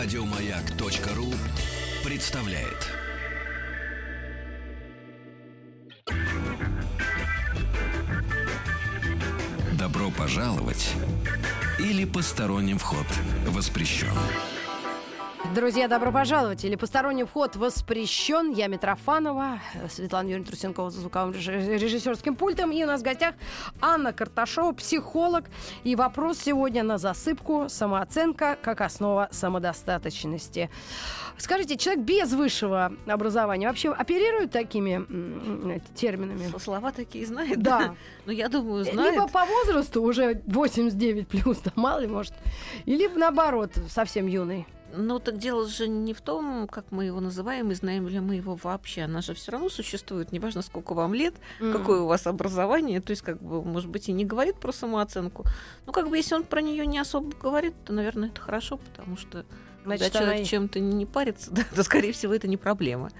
Радиомаяк.ру представляет. Добро пожаловать или посторонним вход воспрещен. Друзья, добро пожаловать. Или посторонний вход воспрещен. Я Митрофанова, Светлана Юрьевна Трусенкова за звуковым реж- режиссерским пультом. И у нас в гостях Анна Карташова, психолог. И вопрос сегодня на засыпку «Самооценка как основа самодостаточности». Скажите, человек без высшего образования вообще оперирует такими терминами? Слова такие знает? Да. Ну, я думаю, знает. Либо по возрасту уже 89 плюс, да мало ли может. Или наоборот, совсем юный. Ну, так дело же не в том, как мы его называем, и знаем ли мы его вообще. Она же все равно существует, неважно, сколько вам лет, М. какое у вас образование. То есть, как бы, может быть, и не говорит про самооценку. Ну, как бы, если он про нее не особо говорит, то, наверное, это хорошо, потому что Значит, когда она человек и- чем-то не парится, да, то, скорее всего, это не проблема.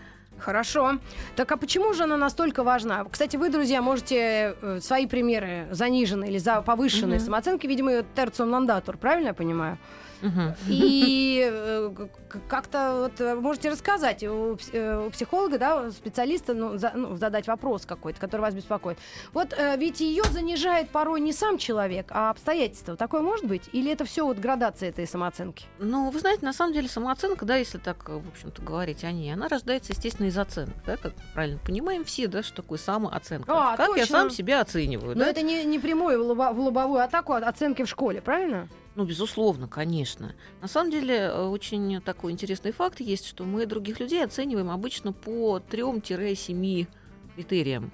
Хорошо. Так а почему же она настолько важна? Кстати, вы, друзья, можете э, свои примеры заниженной или за повышенной Мгм. самооценки, видимо, терциум нандатур, правильно я понимаю? Мгм. И э, как-то вот э, можете рассказать у, у психолога, да, у специалиста, ну, за- ну, задать вопрос какой-то, который вас беспокоит. Вот ведь ее занижает порой не сам человек, а обстоятельства. Такое может быть? Или это все вот градация этой самооценки? Ну, вы знаете, на самом деле самооценка, да, если так, в общем-то, говорить о ней, она рождается, естественно, из оценок, да, как правильно понимаем все, да, что такое самооценка. А, как я точно. сам себя оцениваю, Но да? это не, не прямое в, лобо- в лобовую атаку от оценки в школе, правильно? Ну, безусловно, конечно. На самом деле, э, очень такой интересный факт есть, что мы других людей оцениваем обычно по 3-7 критериям.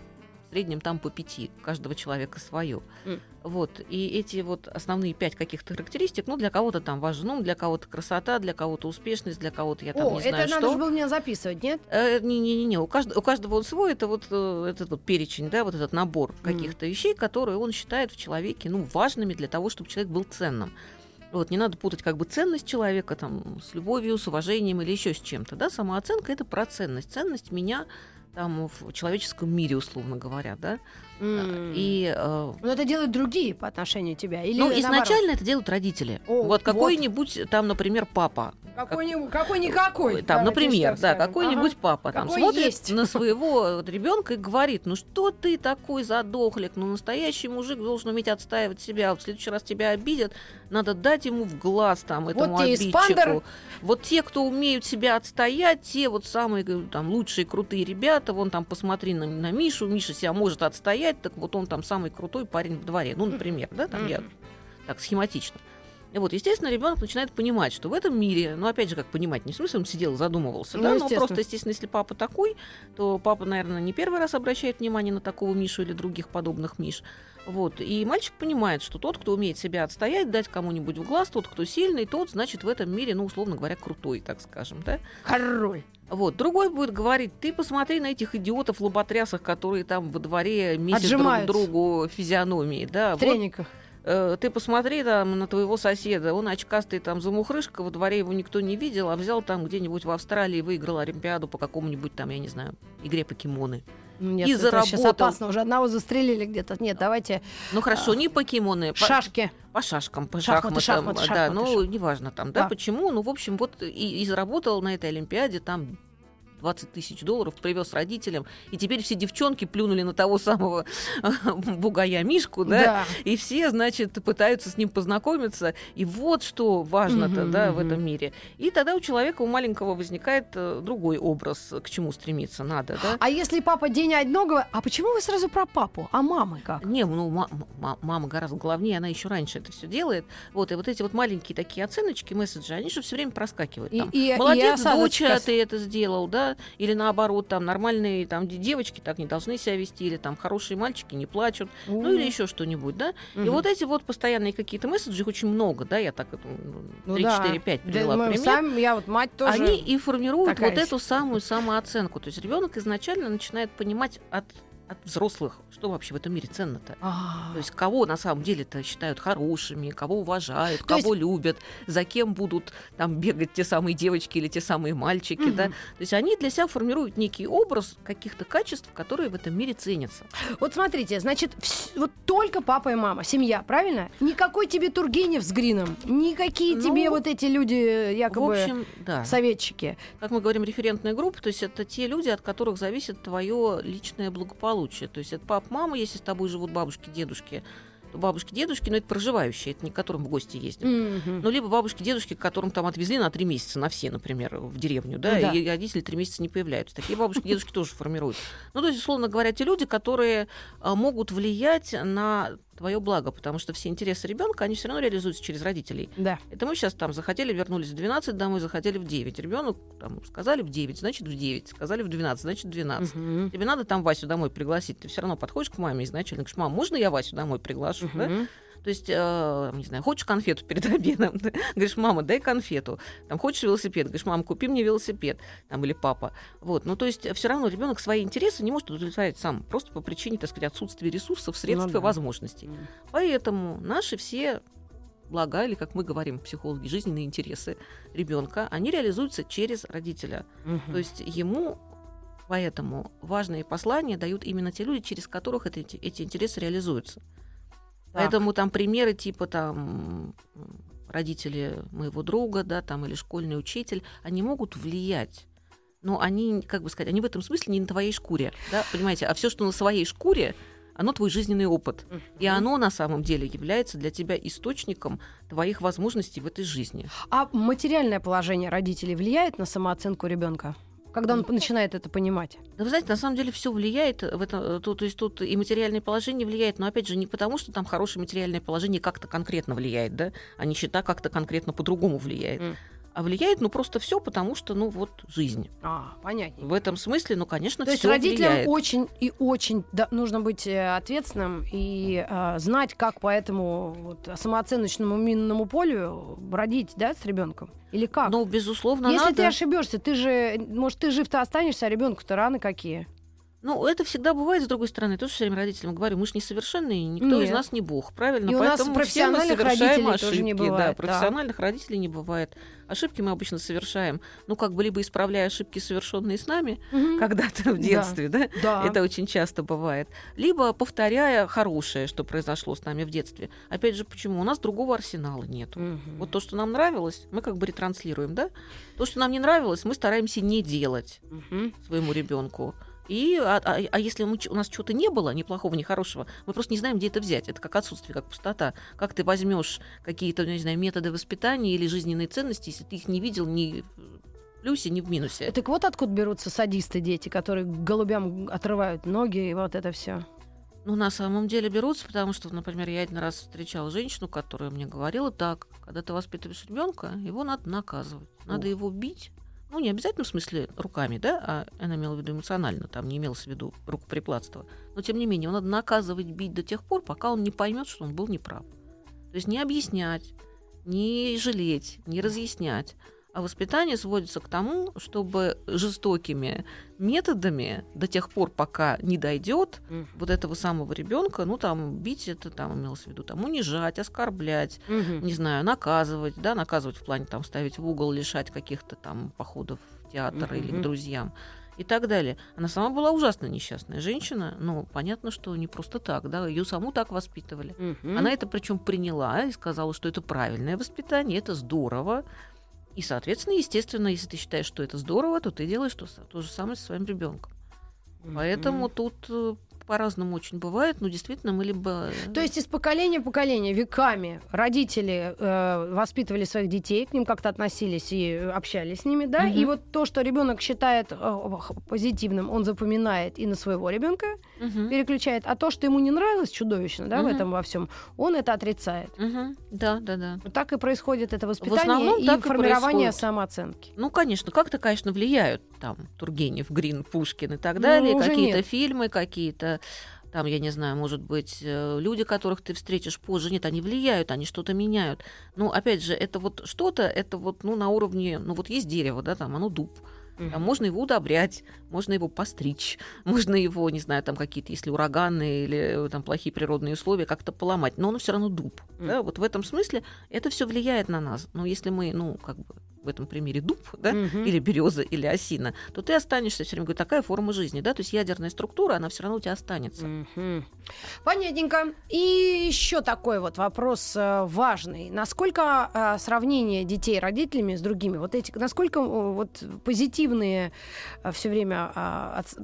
Среднем там по 5, каждого человека свое. М. Вот. И эти вот основные пять каких-то характеристик, ну, для кого-то там важен ум, для кого-то красота, для кого-то успешность, для кого-то я там О, не это знаю надо что. же было мне записывать, нет? Э, Не-не-не, у, кажд- у каждого он свой, это вот э, этот вот перечень, да, вот этот набор каких-то вещей, которые он считает в человеке, ну, важными для того, чтобы человек был ценным. Вот, не надо путать как бы ценность человека там с любовью, с уважением или еще с чем-то, да, самооценка это про ценность, ценность меня там в человеческом мире, условно говоря, да, М. и э, Но это делают другие по отношению к тебя? Или ну, наоборот? изначально это делают родители. О, вот какой-нибудь там, например, папа, Какой-нибудь, какой-никакой. Там, например, да, какой-нибудь Ага. папа там Какой смотрит есть. на своего ребенка и говорит, ну что ты такой задохлик, ну настоящий мужик должен уметь отстаивать себя, вот в следующий раз тебя обидят, надо дать ему в глаз там этому и обидчику. спандер. Вот те, кто умеют себя отстоять, те вот самые говорю, там лучшие крутые ребята, вон там посмотри на, на Мишу, Миша себя может отстоять, так вот он там самый крутой парень в дворе, ну, например, да, там я Мгм. так схематично. И вот, естественно, ребенок начинает понимать, что в этом мире, ну, опять же, как понимать, не в смысле он сидел задумывался, Ну, да, но просто, естественно, если папа такой, то папа, наверное, не первый раз обращает внимание на такого Мишу или других подобных Миш. Вот. И мальчик понимает, что тот, кто умеет себя отстоять, дать кому-нибудь в глаз, тот, кто сильный, тот, значит, в этом мире, ну, условно говоря, крутой, так скажем, да. Король. Вот. Другой будет говорить, ты посмотри на этих идиотов лоботрясах, которые там во дворе месяц друг другу физиономии, да. В Вот трениках. Э, ты посмотри там на твоего соседа, он очкастый там замухрышка, во дворе его никто не видел, а взял там где-нибудь в Австралии, выиграл Олимпиаду по какому-нибудь там, я не знаю, игре покемоны. Ну, Нет, И это сейчас заработал. опасно. Уже одного застрелили где-то. Нет, давайте Ну хорошо, не покемоны, по, шашки. по шашкам, по Шахматы, шахматам, шахматы, да, шахматы, ну шахматы. неважно там, да, Да. почему, ну в общем вот и, и заработал на этой Олимпиаде там 20 тысяч долларов, привез родителям, и теперь все девчонки плюнули на того самого бугая Мишку, да, Да. И все, значит, пытаются с ним познакомиться. И вот что важно-то, Мгм, да, в мгм. этом мире. И тогда у человека, у маленького возникает э, другой образ, к чему стремиться надо, да. А если папа день одного, а почему вы сразу про папу? А мамы как? Не, ну ма- ма- мама гораздо главнее, она еще раньше это все делает. Вот, и вот эти вот маленькие такие оценочки, месседжи, они же все время проскакивают. И- Там, и- и Молодец, осадочка доча, с- ты это сделал, да? Или наоборот, там нормальные там де- девочки так не должны себя вести, или там хорошие мальчики не плачут, ну или еще что-нибудь, да? И Мгм. вот эти вот постоянные какие-то месседжи, их очень много, да, я так это, Ну 3, да. 4, 5 Да, привела мы пример. сами, я вот мать тоже. Они и формируют вот эту самую самооценку. То есть ребенок изначально начинает понимать от от взрослых, что вообще в этом мире ценно-то. А. То есть кого на самом деле-то считают хорошими, кого уважают, То кого любят, за кем будут там бегать те самые девочки или те самые мальчики, да. То есть они для себя формируют некий образ каких-то качеств, которые в этом мире ценятся. Вот смотрите, значит, вс- вот только папа и мама, семья, правильно? Никакой тебе Тургенев с Грином, никакие Ну, тебе вот эти люди, э, якобы, В общем, да. советчики. Как мы говорим, референтная группа, то есть это те люди, от которых зависит твое личное благополучие. То есть это папа, мама, если с тобой живут бабушки, дедушки, то бабушки, дедушки, но это проживающие, это не к которым в гости ездят. Мгм. Ну, либо бабушки, дедушки, которым там отвезли на три месяца, на все, например, в деревню, да, да. и родители три месяца не появляются. Такие бабушки, дедушки тоже формируют. Ну, то есть, условно говоря, те люди, которые а, могут влиять на твое благо, потому что все интересы ребенка, они все равно реализуются через родителей. Да. Это мы сейчас там захотели, вернулись в 12 домой, захотели в 9. Ребенок там сказали в 9, значит в 9. Сказали в 12, значит в 12. Мгм. Тебе надо там Васю домой пригласить. Ты все равно подходишь к маме изначально, говоришь, мам, можно я Васю домой приглашу? Да? То есть, э, не знаю, хочешь конфету перед обедом? Говоришь, мама, дай конфету. Там, хочешь велосипед? Говоришь, мама, купи мне велосипед. Там, или папа. Вот. Ну, то есть, все равно ребенок свои интересы не может удовлетворять сам. Просто по причине, так сказать, отсутствия ресурсов, средств Ну и да. возможностей. Мгм. Поэтому наши все блага, или, как мы говорим, психологи, жизненные интересы ребенка, они реализуются через родителя. Мгм. То есть ему поэтому важные послания дают именно те люди, через которых эти, эти интересы реализуются. Так. Поэтому там примеры типа там родители моего друга, да, там или школьный учитель, они могут влиять. Но они, как бы сказать, они в этом смысле не на твоей шкуре, да, понимаете? А все, что на своей шкуре, оно твой жизненный опыт. И Мгм. оно на самом деле является для тебя источником твоих возможностей в этой жизни. А материальное положение родителей влияет на самооценку ребенка? Когда он начинает это понимать? Да вы знаете, на самом деле все влияет в это, то, то есть тут и материальное положение влияет, но опять же не потому, что там хорошее материальное положение как-то конкретно влияет, да, а нищета как-то конкретно по-другому влияет. М. А влияет, ну, просто все, потому что, ну, вот жизнь. А, понятнее. В этом смысле, ну, конечно, То есть все родителям влияет. очень и очень да, нужно быть э, ответственным и э, знать, как по этому вот, самооценочному минному полю бродить, да, с ребенком? Или как? Ну, безусловно, Если надо. ты ошибешься, ты же, может, ты жив-то останешься, а ребенку-то раны какие? Ну, это всегда бывает, с другой стороны. Тоже все время родителям говорю, мы же несовершенные, никто из Нет. нас не бог, правильно? И у нас Поэтому все мы совершаем родителей тоже не ошибки. бывает, да. да, профессиональных родителей не бывает. Ошибки мы обычно совершаем, ну, как бы либо исправляя ошибки, совершенные с нами Мгм. когда-то в детстве, да, Да. это очень часто бывает, либо повторяя хорошее, что произошло с нами в детстве. Опять же, почему? У нас другого арсенала нет. Мгм. Вот то, что нам нравилось, мы как бы ретранслируем, да? То, что нам не нравилось, мы стараемся не делать Мгм. своему ребенку. И, а, а- а если мы, у нас чего-то не было, ни плохого, ни хорошего, мы просто не знаем, где это взять. Это как отсутствие, как пустота. Как ты возьмешь какие-то, не знаю, методы воспитания или жизненные ценности, если ты их не видел ни в плюсе, ни в минусе. Так вот откуда берутся садисты дети, которые голубям отрывают ноги и вот это все. Ну, на самом деле берутся, потому что, например, я один раз встречала женщину, которая мне говорила так, когда ты воспитываешь ребенка, его надо наказывать. Надо Ух. его бить. Ну, не обязательно в смысле руками, да, а она имела в виду эмоционально, там не имелось в виду рукоприкладство. Но, тем не менее, его надо наказывать, бить до тех пор, пока он не поймет, что он был неправ. То есть не объяснять, не жалеть, не разъяснять. А воспитание сводится к тому, чтобы жестокими методами до тех пор, пока не дойдет вот этого самого ребенка, ну там бить это там имелось в виду, там унижать, оскорблять, Мгм. не знаю, наказывать, да, наказывать в плане там ставить в угол, лишать каких-то там походов в театр или Мгм. к друзьям и так далее. Она сама была ужасно несчастная женщина, но понятно, что не просто так, да, ее саму так воспитывали. Мгм. Она это причем приняла и сказала, что это правильное воспитание, это здорово. И, соответственно, естественно, если ты считаешь, что это здорово, то ты делаешь то, то же самое со своим ребенком. Поэтому тут э, по-разному очень бывает, но действительно мы либо... То есть из поколения в поколение, веками родители э, воспитывали своих детей, к ним как-то относились и э, общались с ними, да? Мгм. И вот то, что ребенок считает э, позитивным, он запоминает и на своего ребенка Мгм. переключает, а то, что ему не нравилось чудовищно, да, в Мгм. этом во всем, он это отрицает. Мгм. Да, да, да. Вот так и происходит это воспитание основном и и формирование происходит. самооценки. Ну, конечно, как-то, конечно, влияют там Тургенев, Грин, Пушкин и так далее, Ну, какие-то нет. фильмы, какие-то там, я не знаю, может быть, э, люди, которых ты встретишь позже, нет, они влияют, они что-то меняют. Ну, опять же, это вот что-то, это вот, ну, на уровне, ну, вот есть дерево, да, там, оно дуб. Там можно его удобрять, можно его постричь, можно его, не знаю, там какие-то, если ураганы или э, там плохие природные условия, как-то поломать. Но он все равно дуб. Да? Вот в этом смысле это все влияет на нас. Но если мы, ну, как бы в этом примере дуб, да, Мгм. или береза, или осина, то ты останешься все время, говорю, такая форма жизни, да, то есть ядерная структура, она все равно у тебя останется. Мгм. Понятненько. И еще такой вот вопрос э, важный. Насколько э, сравнение детей родителями с другими, вот эти, насколько э, вот позитивные все время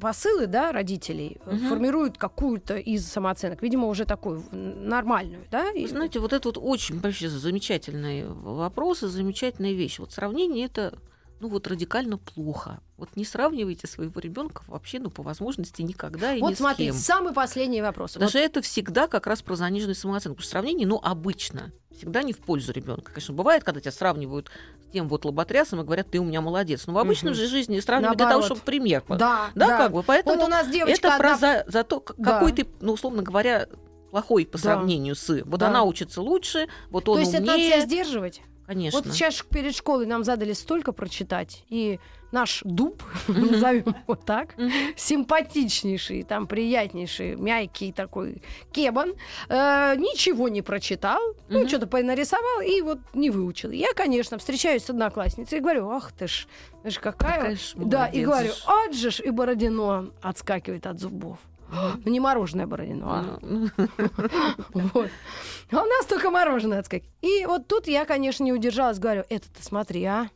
посылы, да, родителей Мгм. формируют какую-то из самооценок, видимо, уже такую нормальную, да? Вы знаете, вот это вот очень вообще замечательный вопрос и замечательная вещь. Вот сравнение это ну вот радикально плохо. Вот не сравнивайте своего ребенка вообще, ну, по возможности, никогда и ни вот с смотри, кем. самый последний вопрос. Даже это всегда как раз про заниженную самооценку. Потому что сравнение, ну, обычно, всегда не в пользу ребенка. Конечно, бывает, когда тебя сравнивают с тем вот лоботрясом и говорят, ты у меня молодец. Но в обычной же жизни сравнивают для того, Наоборот. чтобы пример. Вот. Да, Да, как бы. Поэтому Вот у нас девочка это про одна- за, за то, Да. какой ты, ну, условно говоря, плохой по Да. сравнению с. Вот Да. она учится лучше, вот он То есть это надо себя умнее. сдерживать? Конечно. Вот сейчас перед школой нам задали столько прочитать, и наш дуб, назовем его так, симпатичнейший, там приятнейший, мягкий такой кебан, э, ничего не прочитал, ну, что-то понарисовал и вот не выучил. Я, конечно, встречаюсь с одноклассницей и говорю, ах ты ж, ты ж какая... Да, и говорю, ат же ж, и Бородино отскакивает от зубов. Ну, не мороженое Бородино, а Ну, ну, вот. А у нас только мороженое отскакивает. И вот тут я, конечно, не удержалась, говорю, это-то смотри, а.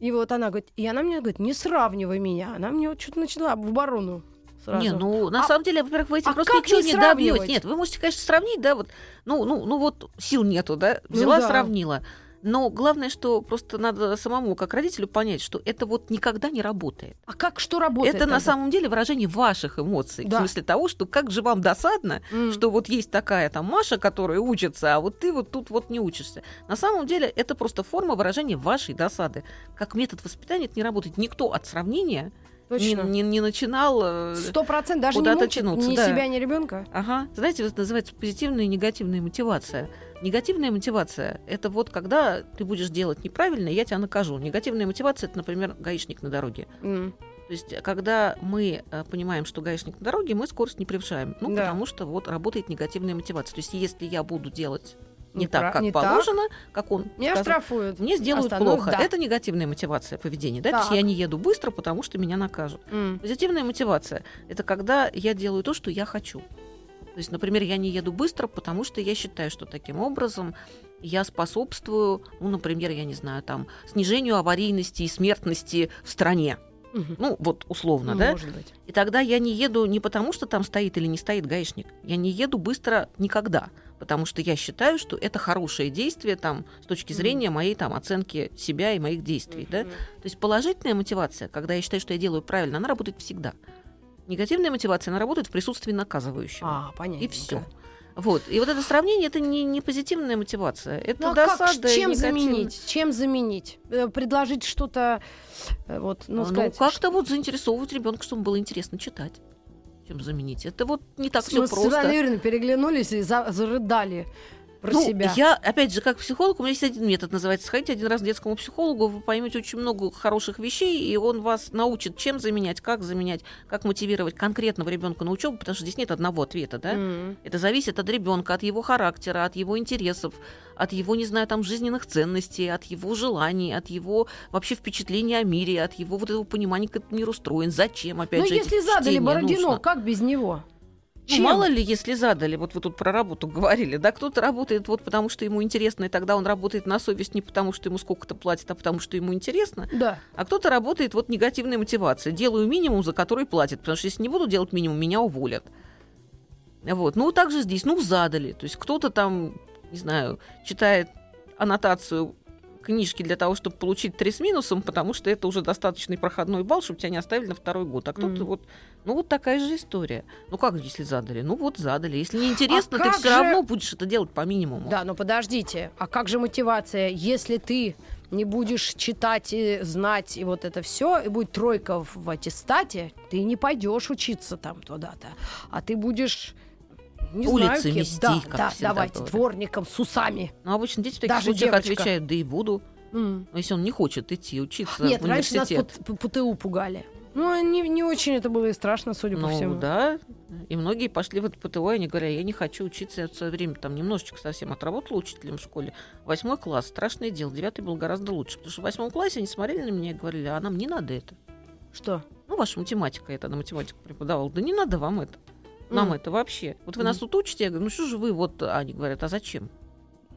И вот она говорит, и она мне говорит, не сравнивай меня. Она мне вот что-то начала в оборону сразу. Не, ну на А- самом деле, во-первых, вы этим а просто ничего не не добьете. Нет, вы можете, конечно, сравнить, да, вот, ну, ну, ну вот сил нету, да, взяла, да. сравнила. Но главное, что просто надо самому, как родителю, понять, что это вот никогда не работает. А как что работает? это на тогда? самом деле выражение ваших эмоций. Да. В смысле того, что как же вам досадно, М. что вот есть такая там Маша, которая учится, а вот ты вот тут вот не учишься. На самом деле это просто форма выражения вашей досады. Как метод воспитания это не работает. Никто от сравнения не, Точно. не- не начинал... э, Сто процентов даже не куда-то мучить тянуться, ни да. себя, ни ребенка. Ага. Знаете, это называется позитивная и негативная мотивация. Негативная мотивация – это вот когда ты будешь делать неправильно, я тебя накажу. Негативная мотивация – это, например, гаишник на дороге. М. То есть, когда мы э, понимаем, что гаишник на дороге, мы скорость не превышаем. Ну, Да. потому что вот работает негативная мотивация. То есть, если я буду делать не Не так, как не так. положено, как он Меня сказал, штрафуют. мне сделают Остановят, плохо. да. Это негативная мотивация поведения. Да? То есть Так. я не еду быстро, потому что меня накажут. М. Позитивная мотивация – это когда я делаю то, что я хочу. То есть, например, я не еду быстро, потому что я считаю, что таким образом я способствую, ну, например, я не знаю, там, снижению аварийности и смертности в стране. Ну, вот условно, Ну, да? Может быть. И тогда я не еду не потому, что там стоит или не стоит гаишник. Я не еду быстро никогда, потому что я считаю, что это хорошее действие там с точки зрения моей там оценки себя и моих действий, да? То есть положительная мотивация, когда я считаю, что я делаю правильно, она работает всегда. Негативная мотивация, она работает в присутствии наказывающего. А, понятно. и все. Вот. И вот это сравнение это не, не позитивная мотивация. Это Ну, а как, досада. и чем заменить? Чем заменить? Э, Предложить что-то, э, вот, ну, Ну, сказать, как-то вот заинтересовывать ребенка, чтобы было интересно читать. Чем заменить? Это вот не так все Мы с просто. Светланой Юрьевной переглянулись и за- зарыдали про ну, себя. я, опять же, как психолог, у меня есть один метод, называется «Сходите один раз к детскому психологу», вы поймете очень много хороших вещей, и он вас научит, чем заменять, как заменять, как мотивировать конкретного ребенка на учебу, потому что здесь нет одного ответа, да? М. Это зависит от ребенка, от его характера, от его интересов, от его, не знаю, там, жизненных ценностей, от его желаний, от его вообще впечатления о мире, от его вот этого понимания, как этот мир устроен, зачем, опять Ну, же, если задали Бородино, нужно. как без него? Ну, Чем? мало ли, если задали, вот вы тут про работу говорили, да, кто-то работает вот потому, что ему интересно, и тогда он работает на совесть не потому, что ему сколько-то платят, а потому, что ему интересно, Да. а кто-то работает вот негативной мотивацией, делаю минимум, за который платят, потому что если не буду делать минимум, меня уволят. Вот, ну, также здесь, ну, задали, то есть кто-то там, не знаю, читает аннотацию книжки для того, чтобы получить три с минусом, потому что это уже достаточный проходной балл, чтобы тебя не оставили на второй год. А кто-то Мгм. вот, ну вот такая же история. Ну как, если задали? Ну вот задали. Если не интересно, ты как все же- равно будешь это делать по минимуму. Да, но подождите, а как же мотивация, если ты не будешь читать и знать и вот это все, и будет тройка в аттестате, ты не пойдешь учиться там туда-то, а ты будешь не знаю, Улицы кем. мести, да, как да, всегда давайте, говорят. дворником с усами. Но обычно дети в таких Даже случаях девочка. отвечают, да и буду. Но если он не хочет идти учиться Нет, в раньше нас по, по ТУ пугали. Ну, не, не очень это было и страшно, судя по Ну всему. да, и многие пошли в это ПТУ, и они говорят, я не хочу учиться, я в свое время там немножечко совсем отработала учителем в школе. Восьмой класс, страшное дело, девятый был гораздо лучше, потому что в восьмом классе они смотрели на меня и говорили, а нам не надо это. Что? Ну, ваша математика, я тогда математику преподавала, да не надо вам это, нам М. это вообще. Вот вы нас тут учите, я говорю, ну что же вы, вот, а они говорят, а зачем?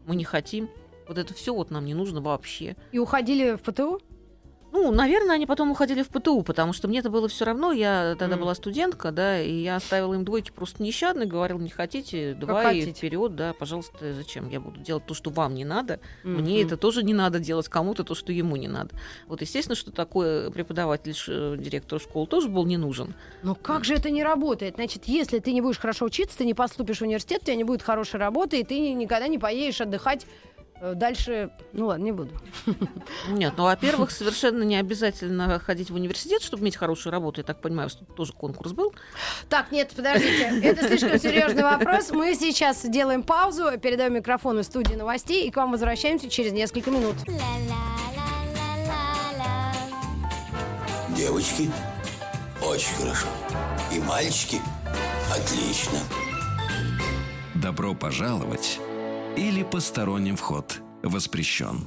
Мы не хотим, вот это все вот нам не нужно вообще. И уходили в ПТУ? Ну, наверное, они потом уходили в ПТУ, потому что мне это было все равно. Я тогда Мгм. была студентка, да, и я оставила им двойки просто нещадно, говорила, не хотите, два и вперед, да, пожалуйста, зачем? Я буду делать то, что вам не надо. Мне Мгм. это тоже не надо делать, кому-то то, что ему не надо. Вот, естественно, что такое преподаватель, ш- директор школы тоже был не нужен. Но как же это не работает? Значит, если ты не будешь хорошо учиться, ты не поступишь в университет, у тебя не будет хорошей работы, и ты никогда не поедешь отдыхать э, дальше. Ну ладно, не буду. Нет, ну, во-первых, совершенно не обязательно ходить в университет, чтобы иметь хорошую работу. Я так понимаю, что тоже конкурс был. Так, нет, подождите. Это слишком серьезный вопрос. Мы сейчас делаем паузу, передаем микрофон из студии новостей и к вам возвращаемся через несколько минут. Девочки, очень хорошо. И мальчики, отлично. Добро пожаловать или посторонним вход воспрещен.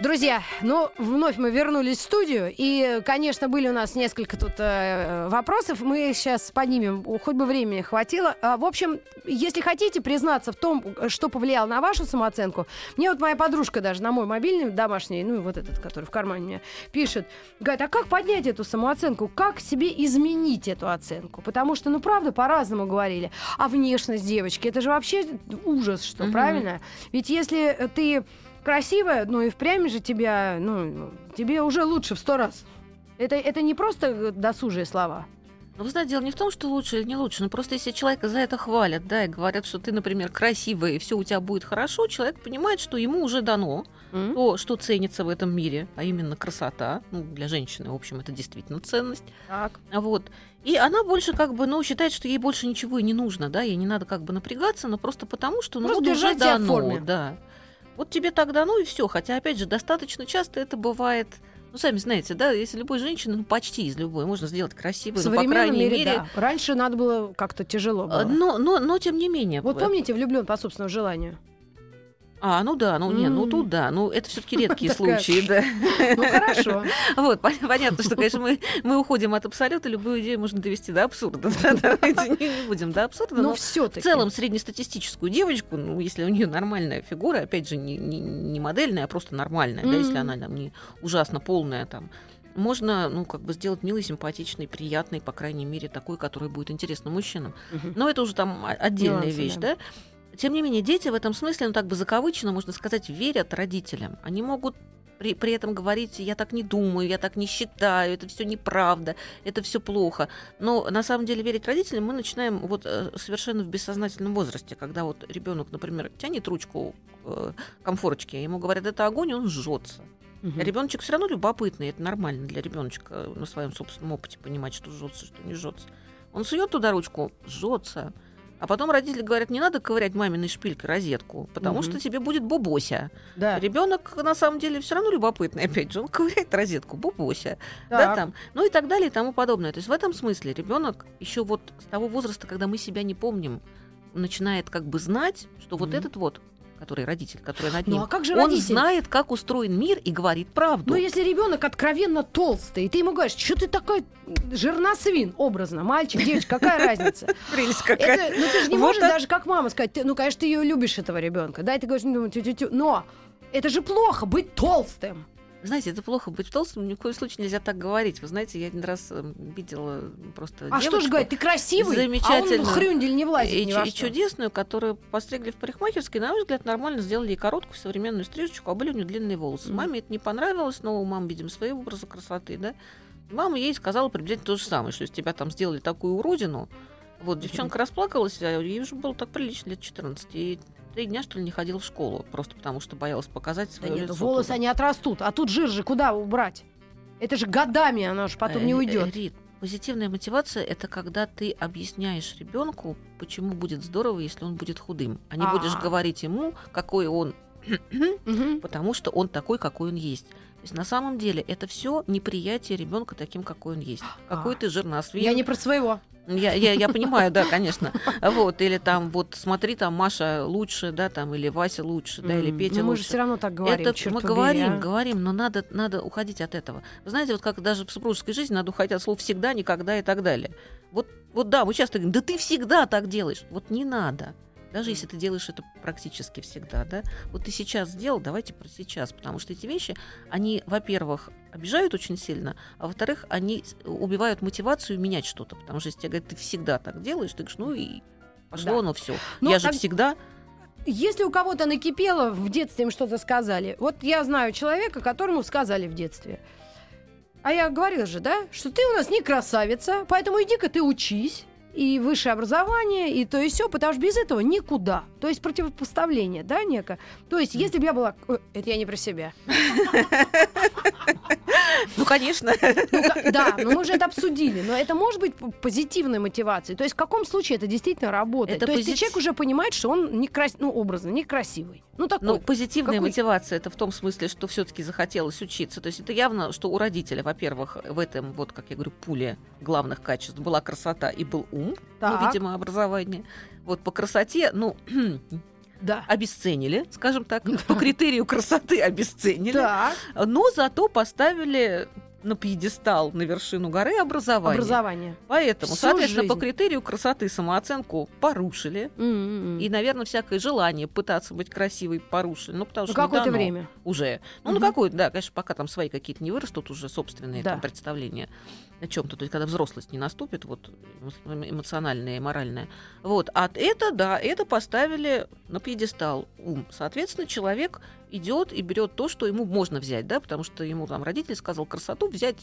Друзья, ну, вновь мы вернулись в студию, и, конечно, были у нас несколько тут э, вопросов. Мы сейчас поднимем, хоть бы времени хватило. А, в общем, если хотите признаться в том, что повлияло на вашу самооценку, мне вот моя подружка даже на мой мобильный домашний, ну, вот этот, который в кармане у меня, пишет, говорит, а как поднять эту самооценку? Как себе изменить эту оценку? Потому что, ну, правда, по-разному говорили. А внешность девочки, это же вообще ужас, что, Мгм. правильно? Ведь если ты красивая, ну и впрямь же тебя, ну, тебе уже лучше в сто раз. Это, это не просто э, досужие слова. Но вы знаете, дело не в том, что лучше или не лучше, но просто если человека за это хвалят, да, и говорят, что ты, например, красивая, и все у тебя будет хорошо, человек понимает, что ему уже дано М? то, что ценится в этом мире, а именно красота. Ну, для женщины, в общем, это действительно ценность. Так. Вот. И она больше как бы, ну, считает, что ей больше ничего и не нужно, да, ей не надо как бы напрягаться, но просто потому, что, ну, Просто вот уже дано, да. Вот тебе так дано и все. Хотя, опять же, достаточно часто это бывает, ну, сами знаете, да, если любой женщины, ну, почти из любой, можно сделать В красивой, ну, по крайней мире, мере, да. Раньше надо было как-то тяжело было. а, Но, но, но тем не менее. вот помните, влюблен по собственному желанию? А, ну да, ну не, ну тут да, ну это все-таки редкие случаи, да. Ну хорошо. Вот, пон- понятно, что, конечно, мы, мы уходим от абсолюта, любую идею можно довести до абсурда. Да, Давайте не будем до абсурда, Но но в целом среднестатистическую девочку, ну, если у нее нормальная фигура, опять же, не, не, не модельная, а просто нормальная, да, если она там не ужасно полная там, можно, ну, как бы сделать милой, симпатичной, приятной, по крайней мере, такой, которая будет интересна мужчинам. Но это уже там отдельная Нюансы, вещь, да. да. Тем не менее, дети в этом смысле, ну так бы закавычено, можно сказать, верят родителям. Они могут при, при этом говорить, я так не думаю, я так не считаю, это все неправда, это все плохо. Но на самом деле верить родителям мы начинаем вот э, совершенно в бессознательном возрасте, когда вот ребенок, например, тянет ручку э, комфорочки, ему говорят, это огонь, и он жжется. Мгм. Ребеночек все равно любопытный, это нормально для ребеночка на своем собственном опыте понимать, что жжется, что не жжется. Он сует туда ручку, жжется. А потом родители говорят, не надо ковырять маминой шпилькой розетку, потому Мгм. что тебе будет бубося. Да. Ребенок на самом деле все равно любопытный, опять же, он ковыряет розетку, бубося, да, там, ну и так далее и тому подобное. То есть в этом смысле ребенок еще вот с того возраста, когда мы себя не помним, начинает как бы знать, что вот Мгм. этот вот, который родитель, который над ним, Ну а как же он родитель? знает, как устроен мир и говорит правду. Ну, если ребенок откровенно толстый, и ты ему говоришь, что ты такой жирносвин, образно, мальчик, девочка, какая разница? Прелесть Это, ну ты же не можешь даже как мама сказать, ну, конечно, ты ее любишь, этого ребенка, да, и ты говоришь, ну, тю-тю-тю, но это же плохо быть толстым. Знаете, это плохо быть толстым, ни в коем случае нельзя так говорить. Вы знаете, я один раз э, видела просто А что девочку, же говорить, ты красивый, а он хрюндель не влазит и, ни во и что. чудесную, которую постригли в парикмахерской, на мой взгляд, нормально сделали ей короткую современную стрижечку, а были у нее длинные волосы. Мгм. Маме это не понравилось, но у мамы, видимо, свои образы красоты, да. Мама ей сказала приблизительно то же самое, что из тебя там сделали такую уродину. Вот, девчонка расплакалась, а ей уже было так прилично, лет 14. И три дня, что ли, не ходила в школу, просто потому что боялась показать Да свое нет, лицо. волосы туда. они отрастут, а тут жир же куда убрать? Это же годами оно же потом не Э, уйдет. э, Рит, позитивная мотивация это когда ты объясняешь ребенку, почему будет здорово, если он будет худым. А не будешь А. говорить ему, какой он потому что он такой, какой он есть. То есть на самом деле это все неприятие ребенка таким, какой он есть. Какой ты жирносвин. Я не про своего. Я, я, я понимаю, да, конечно. Вот, или там, вот, смотри, там Маша лучше, да, там, или Вася лучше, да, или Петя но мы же лучше. все равно так говорим. Это мы побери, говорим, а. говорим, но надо, надо уходить от этого. Вы знаете, вот как даже в супружеской жизни надо уходить от слов всегда, никогда и так далее. Вот, вот да, мы часто говорим, да ты всегда так делаешь. Вот не надо. Даже если ты делаешь это практически всегда, да. Вот ты сейчас сделал, давайте про сейчас, потому что эти вещи, они, во-первых, обижают очень сильно, а во-вторых, они убивают мотивацию менять что-то, потому что если тебе говорят, ты всегда так делаешь, ты говоришь, ну и пошло Да. оно все. Ну, Я же так- всегда Если у кого-то накипело в детстве, им что-то сказали. Вот я знаю человека, которому сказали в детстве. А я говорила же, да, что ты у нас не красавица, поэтому иди-ка ты учись. И высшее образование, и то и все, потому что без этого никуда. То есть противопоставление, да, некое. То есть, если бы я была... Ой, Это я не про себя. Ну, конечно. Ну, да, но мы уже это обсудили. Но это может быть позитивной мотивацией. То есть в каком случае это действительно работает? То есть человек уже понимает, что он некрас... ну, образно, некрасивый. Ну, такой. Ну, позитивная Какой- мотивация это в том смысле, что все-таки захотелось учиться. То есть это явно, что у родителя, во-первых, в этом, вот как я говорю, пуле главных качеств была красота и был ум, Так. ну, видимо, образование. Вот по красоте, ну, да. обесценили, скажем так, по критерию красоты обесценили, Так, но зато поставили на пьедестал, на вершину горы образование. образование. Поэтому, Всю соответственно, по жизнь. критерию красоты самооценку порушили. М-м-м. И, наверное, всякое желание пытаться быть красивой порушили. Ну, потому Ну, что какое-то время. уже. Ну, Мгм. на какое-то, да, конечно, пока там свои какие-то не вырастут, уже собственные Да. там представления о чем-то. То есть, когда взрослость не наступит, вот эмо- эмоциональная и моральная. Вот. А это, да, это поставили на пьедестал ум. Соответственно, человек идет и берет то, что ему можно взять, да, потому что ему там родитель сказал, красоту взять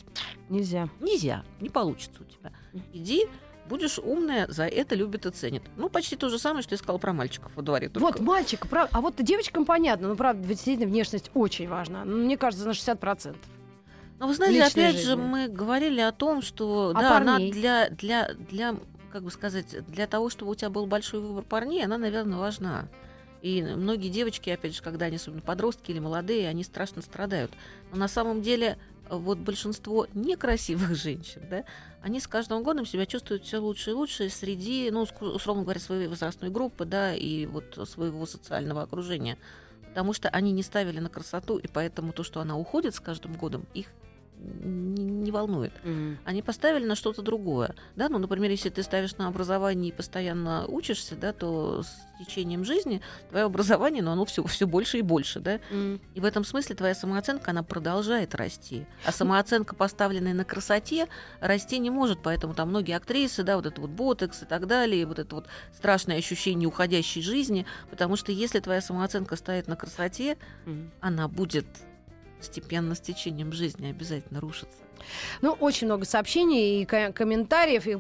Нельзя. нельзя, не получится у тебя. Иди, будешь умная, за это любят и ценят. Ну, почти то же самое, что я сказала про мальчиков во дворе. только- Вот мальчик, прав- а вот девочкам понятно, ну, правда, действительно, внешность очень важна. Ну, Мне кажется, на 60%. Но вы знаете, личной опять же, жизни. мы говорили о том, что А да, она для, для, для, как бы сказать, для того, чтобы у тебя был большой выбор парней, она, наверное, важна. И многие девочки, опять же, когда они особенно подростки или молодые, они страшно страдают. Но на самом деле вот большинство некрасивых женщин, да, они с каждым годом себя чувствуют все лучше и лучше среди, ну, условно говоря, своей возрастной группы, да, и вот своего социального окружения. Потому что они не ставили на красоту, и поэтому то, что она уходит с каждым годом, их не, не волнует. Они поставили на что-то другое. Да? Ну, например, если ты ставишь на образование и постоянно учишься, да, то с течением жизни твое образование, ну, оно все, все больше и больше. Да? М. И в этом смысле твоя самооценка, она продолжает расти. А самооценка, поставленная на красоте, расти не может. Поэтому там многие актрисы, да, вот это вот ботекс и так далее, вот это вот страшное ощущение уходящей жизни. Потому что если твоя самооценка стоит на красоте, М. она будет постепенно с течением жизни обязательно рушиться. Ну, очень много сообщений и ко- комментариев. И,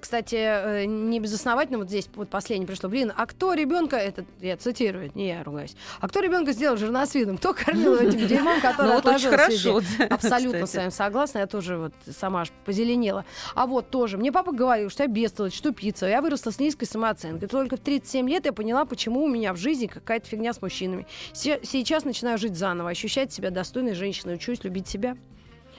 кстати, э, не безосновательно вот здесь вот последнее пришло. Блин, а кто ребенка, это я цитирую, не я ругаюсь, а кто ребенка сделал жирносвидом? Кто кормил этим дерьмом, который Ну, вот очень хорошо. Абсолютно с вами согласна, я тоже вот сама позеленела. А вот тоже, мне папа говорил, что я бестолочь, что пицца. Я выросла с низкой самооценкой. Только в 37 лет я поняла, почему у меня в жизни какая-то фигня с мужчинами. Се- Сейчас начинаю жить заново, ощущать себя достойной женщиной, учусь любить себя.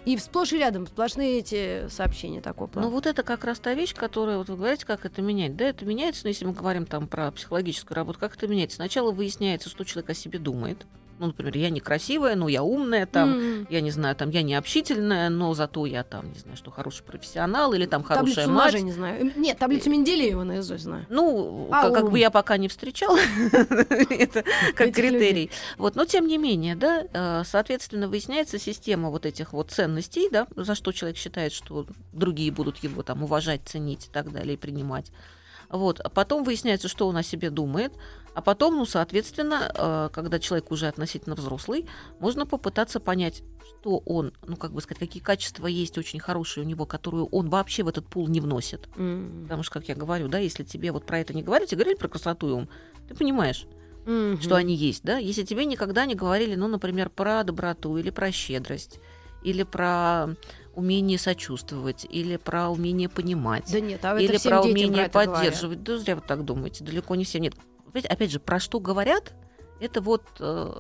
И сплошь и рядом сплошные эти сообщения такого плана. Ну вот это как раз та вещь, которая, вот вы говорите, как это менять. Да, это меняется, но если мы говорим там про психологическую работу, как это меняется? Сначала выясняется, что человек о себе думает. Ну, например, я некрасивая, но я умная, там, М. я не знаю, там, я не общительная, но зато я там, не знаю, что хороший профессионал или там Таблицу хорошая мать. умножения знаю. М, Нет, таблицу Менделеева наизусть знаю. Ну, А, как, как бы я пока не встречала это как критерий. Вот, но тем не менее, да, э, соответственно, выясняется система вот этих вот ценностей, да, за что человек считает, что другие будут его там уважать, ценить и так далее, и принимать. Вот. А потом выясняется, что он о себе думает. А потом, ну, соответственно, э, когда человек уже относительно взрослый, можно попытаться понять, что он, ну, как бы сказать, какие качества есть очень хорошие у него, которые он вообще в этот пул не вносит. М. Потому что, как я говорю, да, если тебе вот про это не говорили, тебе говорили про красоту и ум, ты понимаешь, Мгм. что они есть, да? Если тебе никогда не говорили, ну, например, про доброту или про щедрость, или про умение сочувствовать, или про умение понимать, Да нет, а или про умение про это говорят. поддерживать. Да зря вы так думаете, далеко не всем. Нет, Опять- опять же, про что говорят, Это вот э,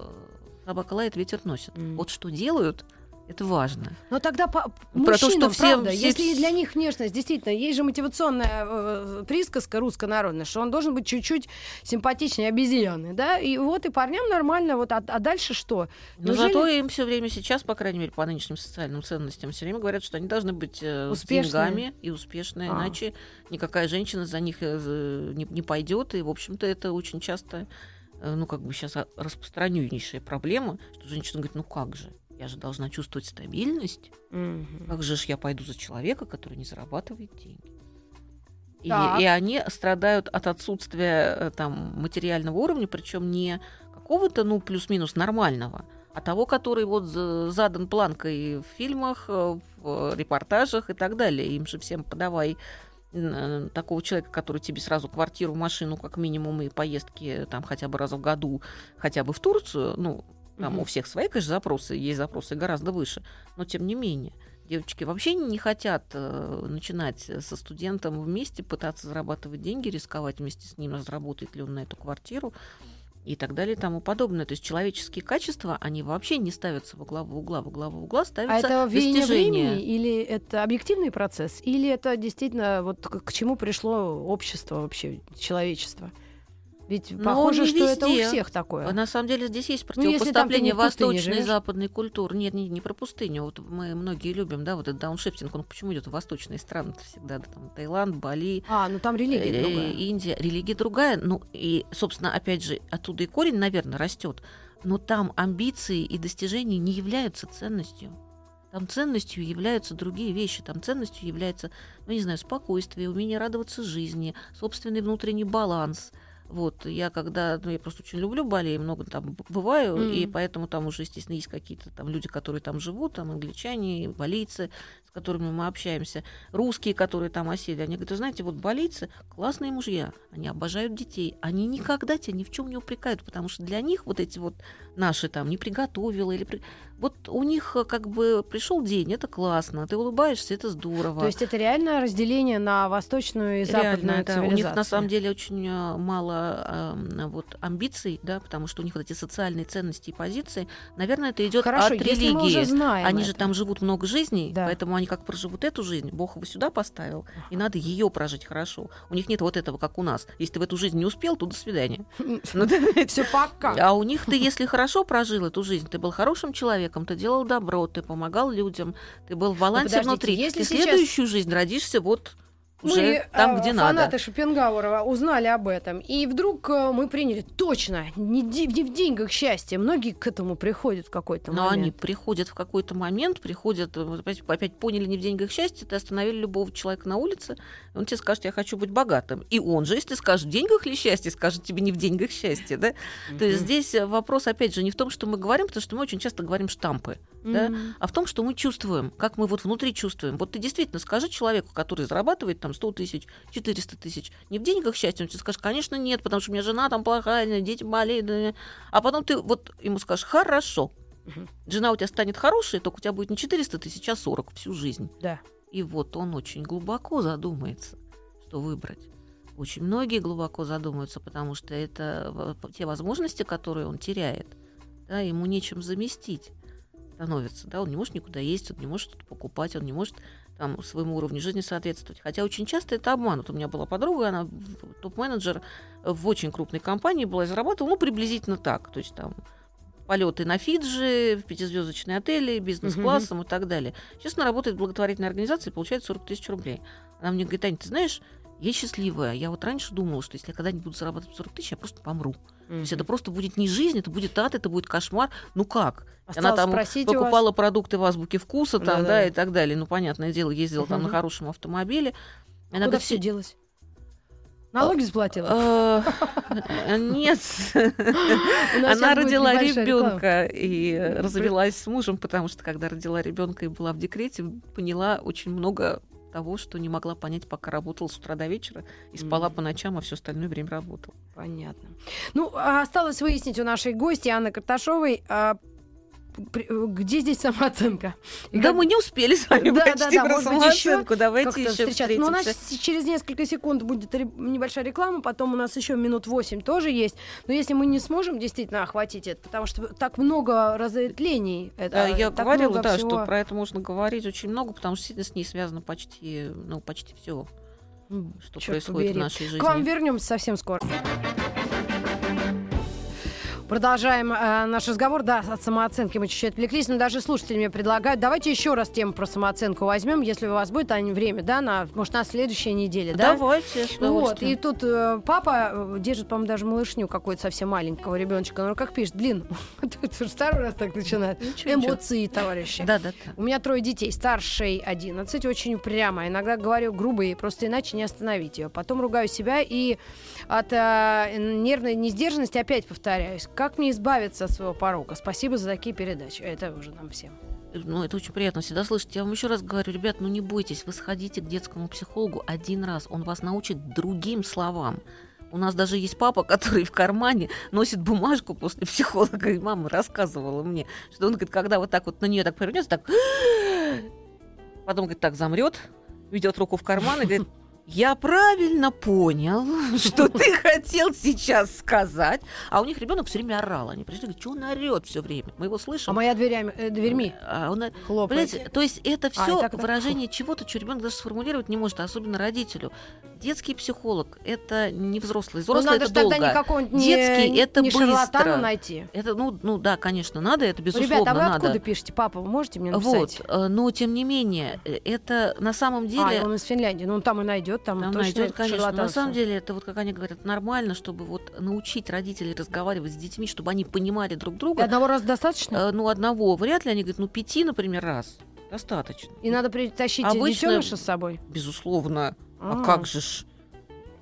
собака лает, ветер носит. Мгм. Вот что делают, это важно. Но тогда по Про то, мужчинам, что все- правда, все- если для них внешность, действительно, есть же мотивационная э, присказка руссконародная, что он должен быть чуть-чуть симпатичнее обезьяны, да, и вот и парням нормально, вот, а, а дальше что? Но Неужели- зато им все время сейчас, по крайней мере, по нынешним социальным ценностям, все время говорят, что они должны быть э, с деньгами и успешные, А. иначе никакая женщина за них э, за- не, не пойдет. И, в общем-то, это очень часто, э, ну, как бы сейчас а, распространеннейшая проблема, что женщина говорит, ну как же, я же должна чувствовать стабильность. Мгм. Как же ж я пойду за человека, который не зарабатывает деньги? И, Так. и они страдают от отсутствия э, там материального уровня, причем не какого-то, ну, плюс-минус нормального, а того, который вот за- задан планкой в фильмах, э, в репортажах и так далее. Им же всем подавай э, такого человека, который тебе сразу квартиру, машину, как минимум, и поездки там хотя бы раз в году, хотя бы в Турцию, ну, там Мгм. у всех свои, конечно, запросы, есть запросы гораздо выше, но тем не менее. Девочки вообще не хотят э, начинать со студентом вместе, пытаться зарабатывать деньги, рисковать вместе с ним, разработает ли он на эту квартиру и так далее и тому подобное. То есть человеческие качества, они вообще не ставятся во главу угла, во главу угла А ставятся это веяние достижения. времени или это объективный процесс, или это действительно вот к, к чему пришло общество вообще, человечество? Ведь Но похоже, что это у везде. всех такое. На самом деле здесь есть Ну, противопоставление пустыне восточной и западной культуры. Нет, не, не про пустыню. Вот мы многие любим, да, вот этот дауншифтинг, он почему идет в восточные страны всегда, да, там Таиланд, Бали, А, ну там религия э, другая. Индия, религия другая. Ну и, собственно, опять же, оттуда и корень, наверное, растет. Но там амбиции и достижения не являются ценностью. Там ценностью являются другие вещи. Там ценностью является, ну, не знаю, спокойствие, умение радоваться жизни, собственный внутренний баланс. Вот, я когда, ну, я просто очень люблю Бали, много там бываю, Мгм. и поэтому там уже, естественно, есть какие-то там люди, которые там живут, там англичане, балийцы, с которыми мы общаемся, русские, которые там осели, они говорят, «Вы знаете, вот балийцы классные мужья, они обожают детей, они никогда тебя ни в чем не упрекают, потому что для них вот эти вот наши там не приготовила или при- вот у них э, как бы пришел день, это классно, ты улыбаешься, это здорово. То есть это реально разделение на восточную и Реально, западную это цивилизацию. у них на самом деле очень э, мало э, вот амбиций, да, потому что у них вот эти социальные ценности и позиции, наверное, это идет от религии. Они же это. там живут много жизней, Да. поэтому они как проживут эту жизнь, Бог его сюда поставил, и надо ее прожить хорошо. У них нет вот этого, как у нас. Если ты в эту жизнь не успел, то до свидания. Ну, Все пока. а у них ты, если хорошо прожил эту жизнь, ты был хорошим человеком, ты делал добро, ты помогал людям, ты был в балансе подождите, внутри. если следующую жизнь родишься вот уже мы, там, э, где фанаты надо. Шопенгауэра узнали об этом. И вдруг э, мы приняли, точно, не, не в деньгах счастье. Многие к этому приходят в какой-то Но момент. они приходят в какой-то момент, приходят, э, опять, опять поняли не в деньгах счастье, ты остановили любого человека на улице, он тебе скажет, я хочу быть богатым. И он же, если скажет, в деньгах ли счастье, скажет тебе не в деньгах счастье, да? То есть здесь э, вопрос, опять же, не в том, что мы говорим, потому что мы очень часто говорим штампы, да? Мгм. а в том, что мы чувствуем, как мы вот внутри чувствуем. Вот ты действительно скажи человеку, который зарабатывает там 100 тысяч, 400 тысяч, не в деньгах счастье, он тебе скажет, конечно, нет, потому что у меня жена там плохая, дети болеют. да». А потом ты вот ему скажешь, хорошо, жена у тебя станет хорошей, только у тебя будет не 400 тысяч, а 40 всю жизнь. Да. И вот он очень глубоко задумается, что выбрать. Очень многие глубоко задумаются, потому что это в- те возможности, которые он теряет, да, ему нечем заместить становится, да, он не может никуда есть, он не может что-то покупать, он не может там своему уровню жизни соответствовать. Хотя очень часто это обман. Вот у меня была подруга, она топ-менеджер в очень крупной компании была и зарабатывала, ну, приблизительно так. То есть там полеты на Фиджи, в пятизвездочные отели, бизнес-классом и так далее. Сейчас она работает в благотворительной организации и получает 40 тысяч рублей. Она мне говорит, Аня, ты знаешь, я счастливая. Я вот раньше думала, что если я когда-нибудь буду зарабатывать 40 тысяч, я просто помру. То есть это просто будет не жизнь, это будет ад, это будет кошмар. Ну как? Осталось Она там у вас. покупала продукты в азбуке вкуса, там, Да-да. да, и так далее. Ну, понятное дело, ездила там на хорошем автомобиле. Она Куда все «Всё- делось? Налоги заплатила? Э, Нет. Она родила ребенка и развелась с мужем, потому что когда родила ребенка и была в декрете, поняла очень много того, что не могла понять, пока работала с утра до вечера и спала Мгм. по ночам, а все остальное время работала. Понятно. Ну, а осталось выяснить у нашей гости Анны Карташовой, а, где здесь самооценка? И Да как- мы не успели с вами Да, да, почти да, про может быть, еще самооценку. Давайте еще встречаться. Но у нас через несколько секунд будет небольшая реклама, потом у нас еще минут 8 тоже есть. Но если мы не сможем действительно охватить это, потому что так много разветвлений. Это, Да, я так говорила, да, всего. что про это можно говорить очень много, потому что действительно с ней связано почти, ну, почти все, что чёрт происходит побери. в нашей жизни. К вам вернемся совсем скоро. Продолжаем э, наш разговор. Да, от самооценки мы чуть-чуть отвлеклись, но даже слушатели мне предлагают. Давайте еще раз тему про самооценку возьмем, если у вас будет, Аня, время, да, на, может, на следующей неделе, да? Давайте, с Вот, и тут э, папа э, держит, по-моему, даже малышню какой-то совсем маленького ребеночка. Ну, как пишет, блин, второй раз так начинает. Эмоции, товарищи. Да, да. У меня трое детей, старшей 11, очень упрямая. Иногда говорю грубые, просто иначе не остановить ее. Потом ругаю себя и от э, нервной несдержанности опять повторяюсь. Как мне избавиться от своего порока? Спасибо за такие передачи. Это уже нам всем. Ну, это очень приятно всегда слышать. Я вам еще раз говорю, ребят, ну не бойтесь, вы сходите к детскому психологу один раз, он вас научит другим словам. У нас даже есть папа, который в кармане носит бумажку после психолога, и мама рассказывала мне, что он говорит, когда вот так вот на нее так повернется, так, потом говорит, так замрет, ведет руку в карман и говорит, я правильно понял, что ты хотел сейчас сказать. А у них ребенок все время орал. Они пришли, говорят, что он орет все время. Мы его слышим. А моя дверями, э, дверьми А он хлопает. Понимаете, то есть это А, все так, так. выражение чего-то, что ребенок даже сформулировать не может, а особенно родителю. Детский психолог это не взрослый. Ну, Взрослый надо это же тогда долго. не какого-нибудь не, Детский это не быстро. найти. Это, ну, ну да, конечно, надо, это безусловно Ребята, а вы надо. откуда пишете? Папа, вы можете мне Вот, написать? э, но тем не менее, э, это на самом деле А, он из Финляндии. Ну, он там и найдет, там, Там точно найдет, это конечно. Но на самом деле, это вот, как они говорят, нормально, чтобы вот научить родителей разговаривать с детьми, чтобы они понимали друг И друга. одного раза достаточно? Э, Ну, одного вряд ли, они говорят, ну, пяти, например, раз. Достаточно. И надо притащить Обычно- детеныша с собой? Безусловно. А, А. как же ж?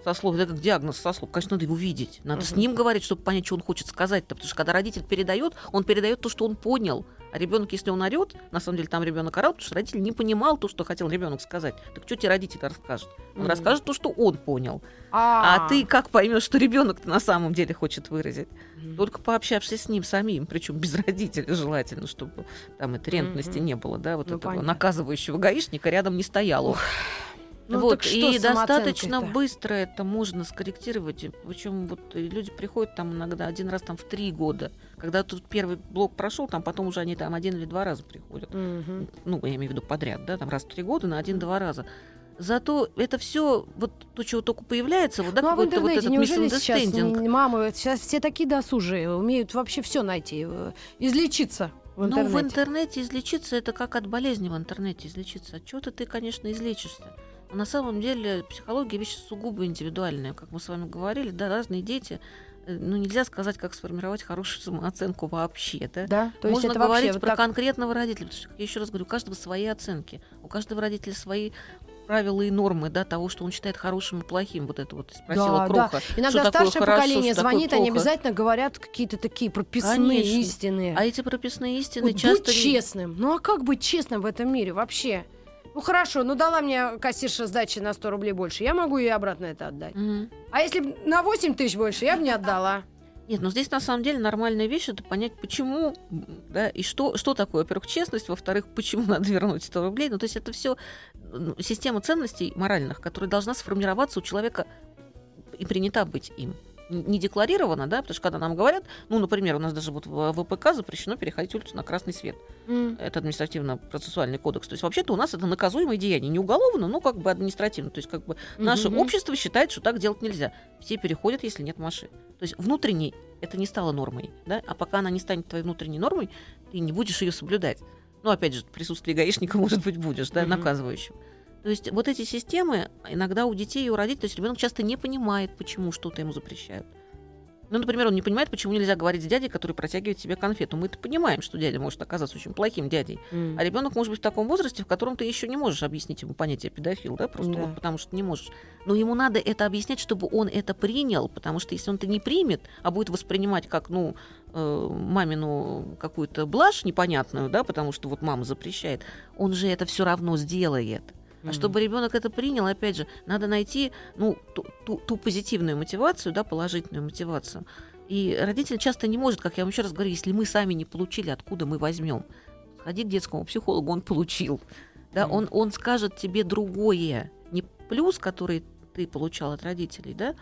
Со слов, это как диагноз со слов. Конечно, надо его видеть. Надо с Мгм. ним говорить, чтобы понять, что он хочет сказать-то. Потому что когда родитель передает, он передает то, что он понял. А ребенок, если он орет, на самом деле там ребенок орал, потому что родитель не понимал то, что хотел ребенок сказать. Так что тебе родитель расскажет? Он Мгм. расскажет то, что он понял. А, ты как поймешь, что ребенок на самом деле хочет выразить? Мгм. Только пообщавшись с ним самим, причем без родителя желательно, чтобы там этой рентности Мгм. не было, да, вот Ну, этого понятно. наказывающего гаишника рядом не стояло. Ну, вот, и достаточно быстро это можно скорректировать. Причем вот люди приходят там иногда один раз там в три года. Когда тут первый блок прошел, там потом уже они там один или два раза приходят. Мгм. Ну, я имею в виду подряд, да, там раз в три года на один-два раза. Зато это все, вот то, чего только появляется, вот, да, Ну а в какой-то вот интернете этот неужели сейчас мамы сейчас все такие досужие, умеют вообще все найти, э, излечиться в Ну, интернете? в интернете излечиться это как от болезни в интернете излечиться. От чего-то ты, конечно, излечишься. Но на самом деле психология вещь сугубо индивидуальная. Как мы с вами говорили, да, разные дети. Ну, нельзя сказать, как сформировать хорошую самооценку вообще, да? Да, то есть Можно это говорить вообще вот про так- конкретного родителя. Потому что, я еще раз говорю, у каждого свои оценки. У каждого родителя свои правила и нормы, да, того, что он считает хорошим и плохим. Вот это вот спросила Да, Кроха. да. Иногда что старшее хорошо, поколение что звонит, они обязательно говорят какие-то такие прописные Конечно. истины. А эти прописные истины Вот часто... Будь честным. Ну а как быть честным в этом мире вообще? Ну хорошо, ну дала мне кассирша сдачи на 100 рублей больше, я могу ей обратно это отдать. Мгм. А если на 8 тысяч больше, я бы не отдала. Нет, но здесь на самом деле нормальная вещь это понять, почему, да, и что, что такое, во-первых, честность, во-вторых, почему надо вернуть 100 рублей. Ну, то есть это все система ценностей моральных, которая должна сформироваться у человека и принята быть им. Не декларировано, да, потому что когда нам говорят, ну, например, у нас даже вот в ВПК запрещено переходить улицу на красный свет. Это административно-процессуальный кодекс. То есть вообще-то у нас это наказуемое деяние. Не уголовно, но как бы административно. То есть как бы наше Мгм. общество считает, что так делать нельзя. Все переходят, если нет машин. То есть внутренней это не стало нормой. Да? А пока она не станет твоей внутренней нормой, ты не будешь ее соблюдать. Ну, опять же, в присутствии гаишника, может быть, будешь, да, Мгм. наказывающим. То есть вот эти системы иногда у детей и у родителей, то есть ребенок часто не понимает, почему что-то ему запрещают. Ну, например, он не понимает, почему нельзя говорить с дядей, который протягивает тебе конфету. Мы-то понимаем, что дядя может оказаться очень плохим дядей. А ребенок может быть в таком возрасте, в котором ты еще не можешь объяснить ему понятие педофил, да, просто Да. вот потому что не можешь. Но ему надо это объяснять, чтобы он это принял, потому что если он это не примет, а будет воспринимать как, ну, э, мамину какую-то блажь непонятную, да, потому что вот мама запрещает, он же это все равно сделает. А чтобы ребенок это принял, опять же, надо найти ну, ту, ту- ту позитивную мотивацию, да, положительную мотивацию. И родитель часто не может, как я вам еще раз говорю, если мы сами не получили, откуда мы возьмем. Сходи к детскому психологу, он получил. Да, он, он скажет тебе другое. Не плюс, который ты получал от родителей, да,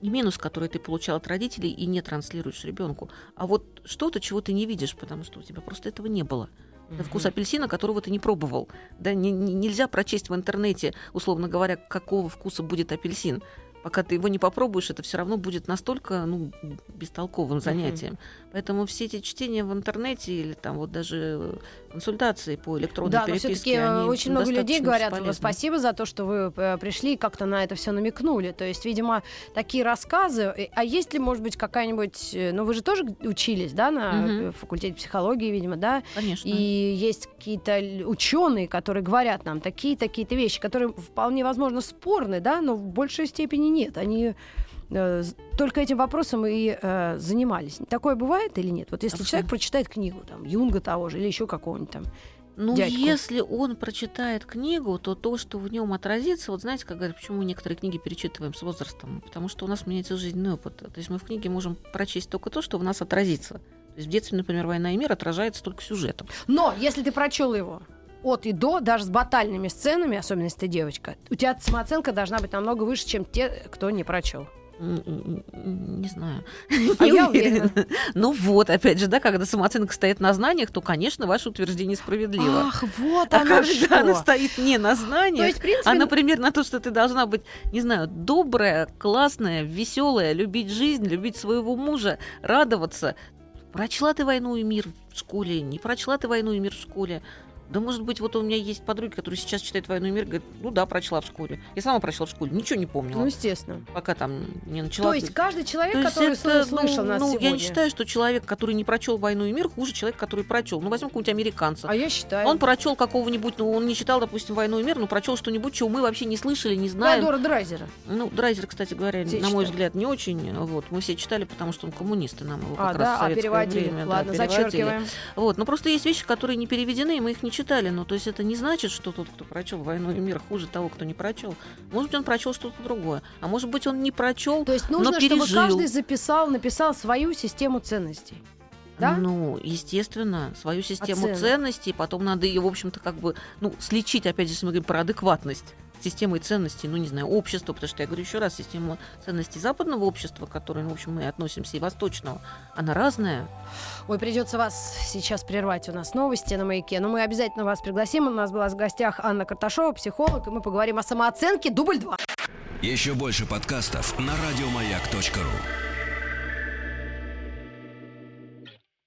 и минус, который ты получал от родителей и не транслируешь ребенку, а вот что-то, чего ты не видишь, потому что у тебя просто этого не было. Это вкус апельсина, которого ты не пробовал. Да, не, не, нельзя прочесть в интернете, условно говоря, какого вкуса будет апельсин пока ты его не попробуешь, это все равно будет настолько ну, бестолковым занятием. Mm-hmm. Поэтому все эти чтения в интернете или там вот даже консультации по электронной да, переписке. Да, все-таки э, очень много людей говорят, бесполезны. спасибо за то, что вы э, пришли и как-то на это все намекнули. То есть, видимо, такие рассказы. Э, а есть ли, может быть, какая-нибудь... Ну, вы же тоже учились, да, на угу. факультете психологии, видимо, да? Конечно. И есть какие-то ученые, которые говорят нам такие-такие-то вещи, которые вполне возможно спорны, да, но в большей степени нет. Они э, только этим вопросом и э, занимались. Такое бывает или нет? Вот если Абсолютно. человек прочитает книгу, там, Юнга того же, или еще какого-нибудь там, ну, дядьку. если он прочитает книгу, то то, что в нем отразится, вот знаете, как говорят, почему некоторые книги перечитываем с возрастом? Потому что у нас меняется жизненный опыт. То есть мы в книге можем прочесть только то, что в нас отразится. То есть в детстве, например, «Война и мир» отражается только сюжетом. Но если ты прочел его от и до, даже с батальными сценами, особенно если ты девочка, у тебя самооценка должна быть намного выше, чем те, кто не прочел. Не знаю. А я уверена. Ну вот, опять же, да, когда самооценка стоит на знаниях, то, конечно, ваше утверждение справедливо. Ах, вот а оно когда что. она стоит не на знаниях, есть, принципе, а, например, на то, что ты должна быть, не знаю, добрая, классная, веселая, любить жизнь, любить своего мужа, радоваться, Прочла ты «Войну и мир» в школе, не прочла ты «Войну и мир» в школе. Да, может быть, вот у меня есть подруги, которые сейчас читают «Войну и мир», говорят, ну да, прочла в школе. Я сама прочла в школе, ничего не помнила. Ну, естественно. Пока там не начала. То есть каждый человек, То который это, слышал ну, нас ну, сегодня... Я не считаю, что человек, который не прочел «Войну и мир», хуже человека, который прочел. Ну, возьмем какого-нибудь американца. А я считаю. Он прочел какого-нибудь, ну, он не читал, допустим, «Войну и мир», но прочел что-нибудь, чего мы вообще не слышали, не знаем. Теодора Драйзера. Ну, Драйзер, кстати говоря, Все на мой читали. взгляд, не очень. Вот, мы все читали, потому что он коммунист, и нам его А, как раз да, в а советское переводили. время, да, Ладно, переводили. зачеркиваем. Вот, но просто есть вещи, которые не переведены, и мы их не читали. Ну, то есть это не значит, что тот, кто прочел «Войну и мир», хуже того, кто не прочел. Может быть, он прочел что-то другое. А может быть, он не прочел, То есть нужно, но чтобы каждый записал, написал свою систему ценностей. Да? Ну, естественно, свою систему Оценок. ценностей, потом надо ее, в общем-то, как бы, ну, сличить, опять же, если мы говорим про адекватность системой ценностей, ну, не знаю, общества, потому что я говорю еще раз, система ценностей западного общества, к которой, ну, в общем, мы относимся, и восточного, она разная. Ой, придется вас сейчас прервать. У нас новости на маяке. Но мы обязательно вас пригласим. У нас была в гостях Анна Карташова, психолог, и мы поговорим о самооценке. Дубль 2. Еще больше подкастов на радиомаяк.ру.